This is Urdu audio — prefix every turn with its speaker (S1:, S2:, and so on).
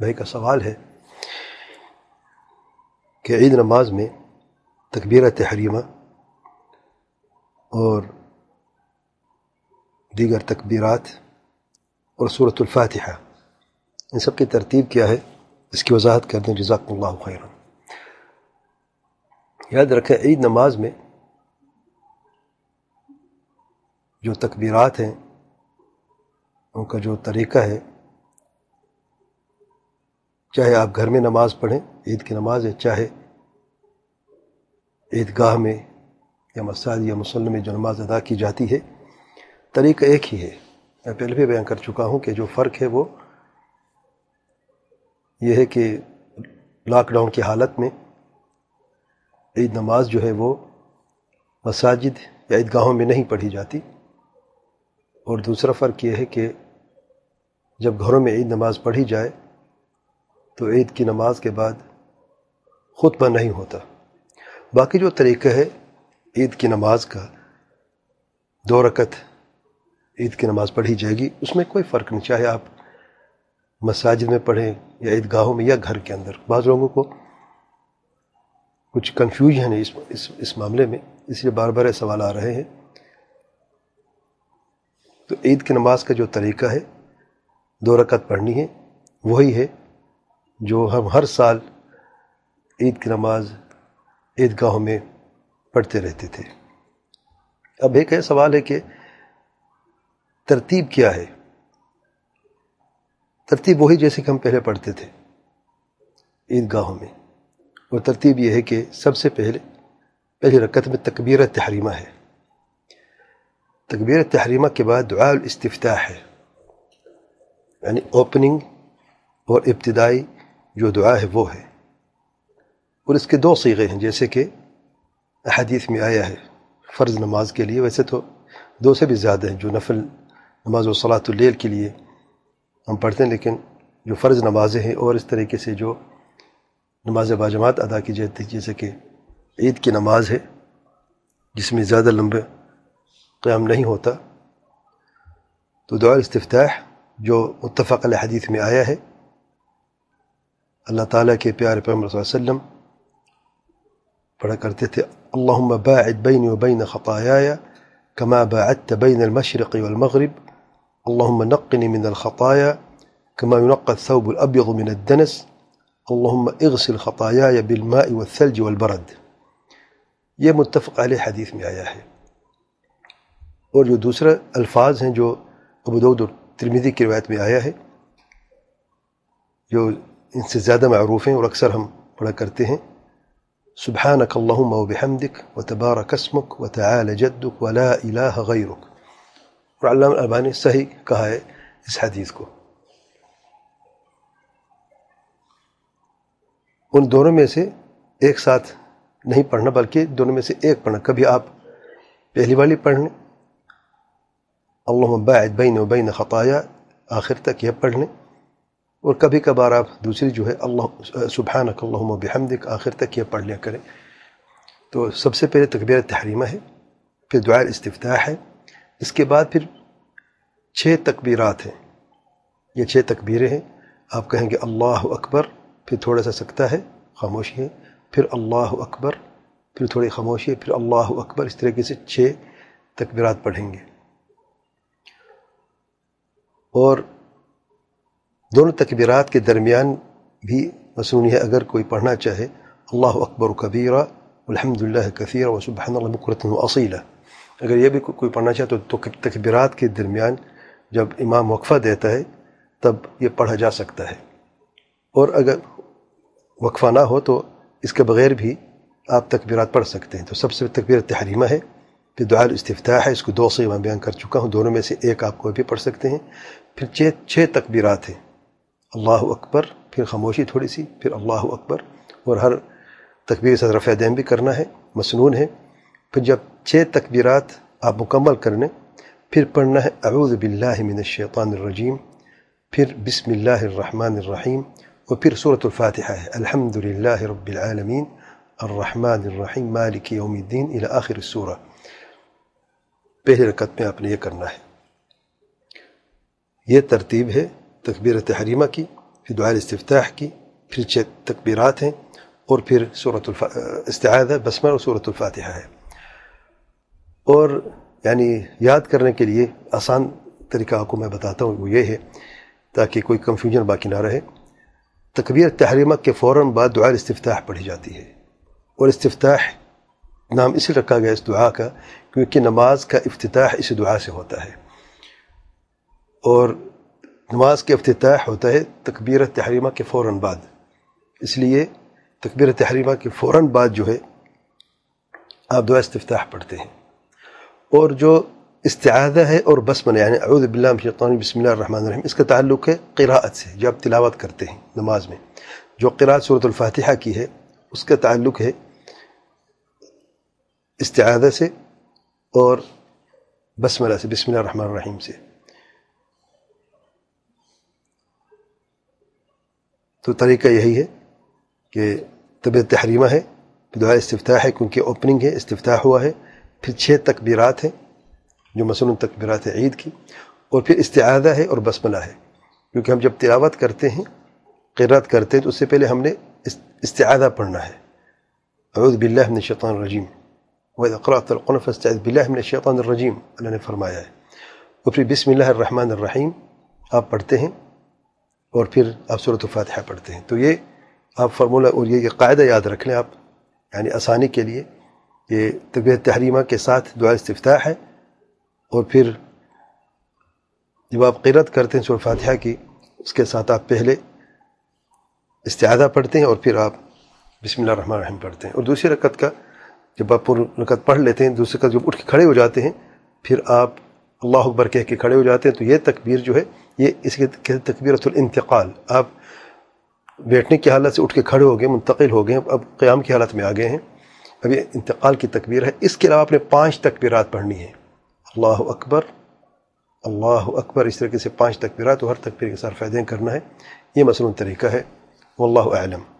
S1: بھائی کا سوال ہے کہ عید نماز میں تکبیر تحریمہ اور دیگر تکبیرات اور صورت الفاتحہ، ان سب کی ترتیب کیا ہے؟ اس کی وضاحت کر دیں جزاک اللہ خیر یاد رکھیں، عید نماز میں جو تکبیرات ہیں، ان کا جو طریقہ ہے چاہے آپ گھر میں نماز پڑھیں، عید کی نماز ہے، چاہے عیدگاہ میں یا مساج یا مسلم میں جو نماز ادا کی جاتی ہے، طریقہ ایک ہی ہے۔ میں پہلے بھی بیان کر چکا ہوں کہ جو فرق ہے وہ یہ ہے کہ لاک ڈاؤن کی حالت میں عید نماز جو ہے وہ مساجد یا عیدگاہوں میں نہیں پڑھی جاتی۔ اور دوسرا فرق یہ ہے کہ جب گھروں میں عید نماز پڑھی جائے تو عید کی نماز کے بعد خطبہ نہیں ہوتا۔ باقی جو طریقہ ہے عید کی نماز کا، دو رکت عید کی نماز پڑھی جائے گی، اس میں کوئی فرق نہیں۔ چاہے آپ مساجد میں پڑھیں یا عیدگاہوں میں یا گھر کے اندر، بعض لوگوں کو کچھ کنفیوژن ہے اس اس اس معاملے میں، اس لیے بار بار سوال آ رہے ہیں۔ تو عید کی نماز کا جو طریقہ ہے، دو رکعت پڑھنی ہے، وہی ہے جو ہم ہر سال عید کی نماز عیدگاہوں میں پڑھتے رہتے تھے۔ اب ایک ہے، سوال ہے کہ ترتیب کیا ہے؟ ترتیب وہی جیسے کہ ہم پہلے پڑھتے تھے عیدگاہوں میں۔ اور ترتیب یہ ہے کہ سب سے پہلے، پہلی رکعت میں تکبیر تحریمہ ہے۔ تکبیر تحریمہ کے بعد دعا الاستفتاح ہے۔ یعنی اوپننگ اور ابتدائی جو دعا ہے وہ ہے۔ اور اس کے دو سیغے ہیں، جیسے کہ احادیث میں آیا ہے، فرض نماز کے لیے ویسے تو دو سے بھی زیادہ ہیں، جو نفل نماز و صلاۃ اللیل کے لیے ہم پڑھتے ہیں، لیکن جو فرض نمازیں ہیں اور اس طریقے سے جو نماز باجماعت ادا کی جاتی ہے جیسے کہ عید کی نماز ہے، جس میں زیادہ لمبے قیام نہیں ہوتا، تو دعا استفتاح جو متفق علیہ حدیث میں آیا ہے اللہ تعالیٰ کے پیارے پیغمبر صلی اللہ علیہ وسلم پڑھا کرتے تھے اللہم باعد بین و بین خطایایا کما باعدت بین المشرق والمغرب. اللہم نقنی من الخطایا کما ينقى الثوب الابیض من الدنس. اللہم اغسل خطایایا بالماء والثلج والبرد. یہ متفق علیہ حدیث میں آیا ہے اور جو دوسرے ألفاظ ہیں جو أبو دود اور ترمیدی کی روایت میں آیا ہے جو ان سے زیادہ معروف ہیں اور اکثر ہم پڑھا کرتے ہیں۔ سبحانك اللهم وبحمدك وتبارك اسمك وتعالى جدك ولا إله غيرك اور علامہ البانی صحیح کہا ہے اس حدیث کو۔ ان دونوں میں سے ایک ساتھ نہیں پڑھنا بلکہ دونوں میں سے ایک پڑھنا۔ کبھی آپ پہلی والی پڑھنے اللہم باعد بین و بین خطایا، آخر تک یہ پڑھ لیں۔ اور کبھی کبھار آپ دوسری جو ہے اللہ، سبحانک اللہم و بحمدک آخر تک یہ پڑھ لیا کریں۔ تو سب سے پہلے تکبیر تحریمہ ہے، پھر دعا استفتاح ہے، اس کے بعد پھر چھ تکبیرات ہیں۔ یہ چھ تکبیریں ہیں۔ آپ کہیں گے اللہ اکبر، پھر تھوڑا سا سکتا ہے، خاموشی ہے، پھر اللہ اکبر، پھر تھوڑی خاموشی ہے، پھر اللہ اکبر، اس طریقے سے چھ تکبیرات پڑھیں گے۔ اور دونوں تکبیرات کے درمیان بھی مصنوعی ہے، اگر کوئی پڑھنا چاہے، اللہ اکبر و کبیرہ الحمد للہ کثیر و سبحان اللہ بکرت اصیلہ۔ اگر یہ بھی کوئی پڑھنا چاہے تو تکبیرات کے درمیان جب امام وقفہ دیتا ہے، تب یہ پڑھا جا سکتا ہے۔ اور اگر وقفہ نہ ہو تو اس کے بغیر بھی آپ تکبیرات پڑھ سکتے ہیں۔ تو سب سے تکبیر تحریمہ ہے پھر دعا الاستفتاح ہے، اس کو دو سے میں بیان کر چکا ہوں۔ دونوں میں سے ایک آپ کو بھی پڑھ سکتے ہیں۔ پھر چھ چھ تکبیرات ہیں۔ اللہ اکبر، پھر خاموشی تھوڑی سی، پھر اللہ اکبر، اور ہر تکبیر سے رفع دین بھی کرنا ہے مسنون ہے۔ پھر جب چھ تکبیرات آپ مکمل کرنے پھر پڑھنا ہے، اعوذ باللہ من الشیطان الرجیم، پھر بسم اللہ الرحمن الرحیم، اور پھر صورت الفاتحہ ہے الحمد للہ رب العالمین الرحمن الرحیم، مالک یوم الدین، الى آخر السورہ۔ پہلی رکعت میں آپ نے یہ کرنا ہے۔ یہ ترتیب ہے تکبیر تحریمہ کی، پھر دعا استفتاح کی، پھر چھ تکبیرات ہیں اور پھر صورت الف استعادہ بسمہ اور صورت الفاتحہ ہے۔ اور یعنی یاد کرنے کے لیے آسان طریقہ آپ کو میں بتاتا ہوں، وہ یہ ہے، تاکہ کوئی کنفیوژن باقی نہ رہے۔ تکبیر تحریمہ کے فوراً بعد دعا استفتاح پڑھی جاتی ہے۔ اور استفتاح نام اس لیے رکھا گیا اس دعا کا، کیونکہ نماز کا افتتاح اس دعا سے ہوتا ہے۔ اور نماز کے افتتاح ہوتا ہے تکبیر تحریمہ کے فوراً بعد۔ اس لیے تکبیر تحریمہ کے فوراً بعد جو ہے، آپ دعا استفتاح پڑھتے ہیں۔ اور جو استعادہ ہے اور بسمن یعنی اعوذ باللہ من الشیطان بسم اللہ الرحمن الرحیم، اس کا تعلق ہے قراءت سے، جو آپ تلاوت کرتے ہیں نماز میں۔ جو قراءت صورت الفاتحہ کی ہے، اس کا تعلق ہے استعادہ سے اور بسملہ سے، بسم اللہ الرحمن الرحیم سے۔ تو طریقہ یہی ہے کہ طبیعت تحریمہ ہے، دعا استفتاح ہے، کیونکہ اوپننگ ہے، استفتاح ہوا ہے۔ پھر چھ تکبیرات ہیں، جو مثلاً تکبیرات عید کی۔ اور پھر استعادہ ہے اور بسملہ ہے۔ کیونکہ ہم جب تلاوت کرتے ہیں قرات کرتے ہیں، تو اس سے پہلے ہم نے استعادہ پڑھنا ہے۔ اعوذ باللہ من الشیطان الرجیم۔ وَإِذَا قَرَأْتَ الْقُرْآنَ فَاسْتَعِذْ بِاللَّهِ مِنَ الشَّيْطَانِ اللہ نے فرمایا ہے۔ اور پھر بسم اللہ الرحمن الرحیم۔ آپ پڑھتے ہیں۔ اور پھر آپ صورت الفاتحہ پڑھتے ہیں۔ تو یہ آپ فرمولہ اور یہ قاعدہ یاد رکھ لیں آپ یعنی آسانی کے لیے یہ طبیعت تحریمہ کے ساتھ دعا استفتاح ہے اور پھر جب آپ قیرت کرتے ہیں سور فاتحہ کی، اس کے ساتھ آپ پہلے استعادہ پڑھتے ہیں اور پھر آپ بسم اللہ الرحمن الرحیم پڑھتے ہیں۔ اور دوسری رکعت کا جب آپ پور رکعت پڑھ لیتے ہیں، دوسری رکعت جب اٹھ کے کھڑے ہو جاتے ہیں، پھر آپ اللہ اکبر کہہ کے کھڑے ہو جاتے ہیں۔ تو یہ تکبیر جو ہے یہ اس کے تکبیرت الانتقال۔ آپ بیٹھنے کی حالت سے اٹھ کے کھڑے ہو گئے، منتقل ہو گئے، اب قیام کی حالت میں آ گئے ہیں۔ اب یہ انتقال کی تکبیر ہے۔ اس کے علاوہ آپ نے پانچ تکبیرات پڑھنی ہیں۔ اللہ اکبر اللہ اکبر، اس طریقے سے پانچ تکبیرات ہر تکبیر کے ساتھ فائدے کرنا ہے۔ یہ مصنوع طریقہ ہے۔ واللہ اعلم۔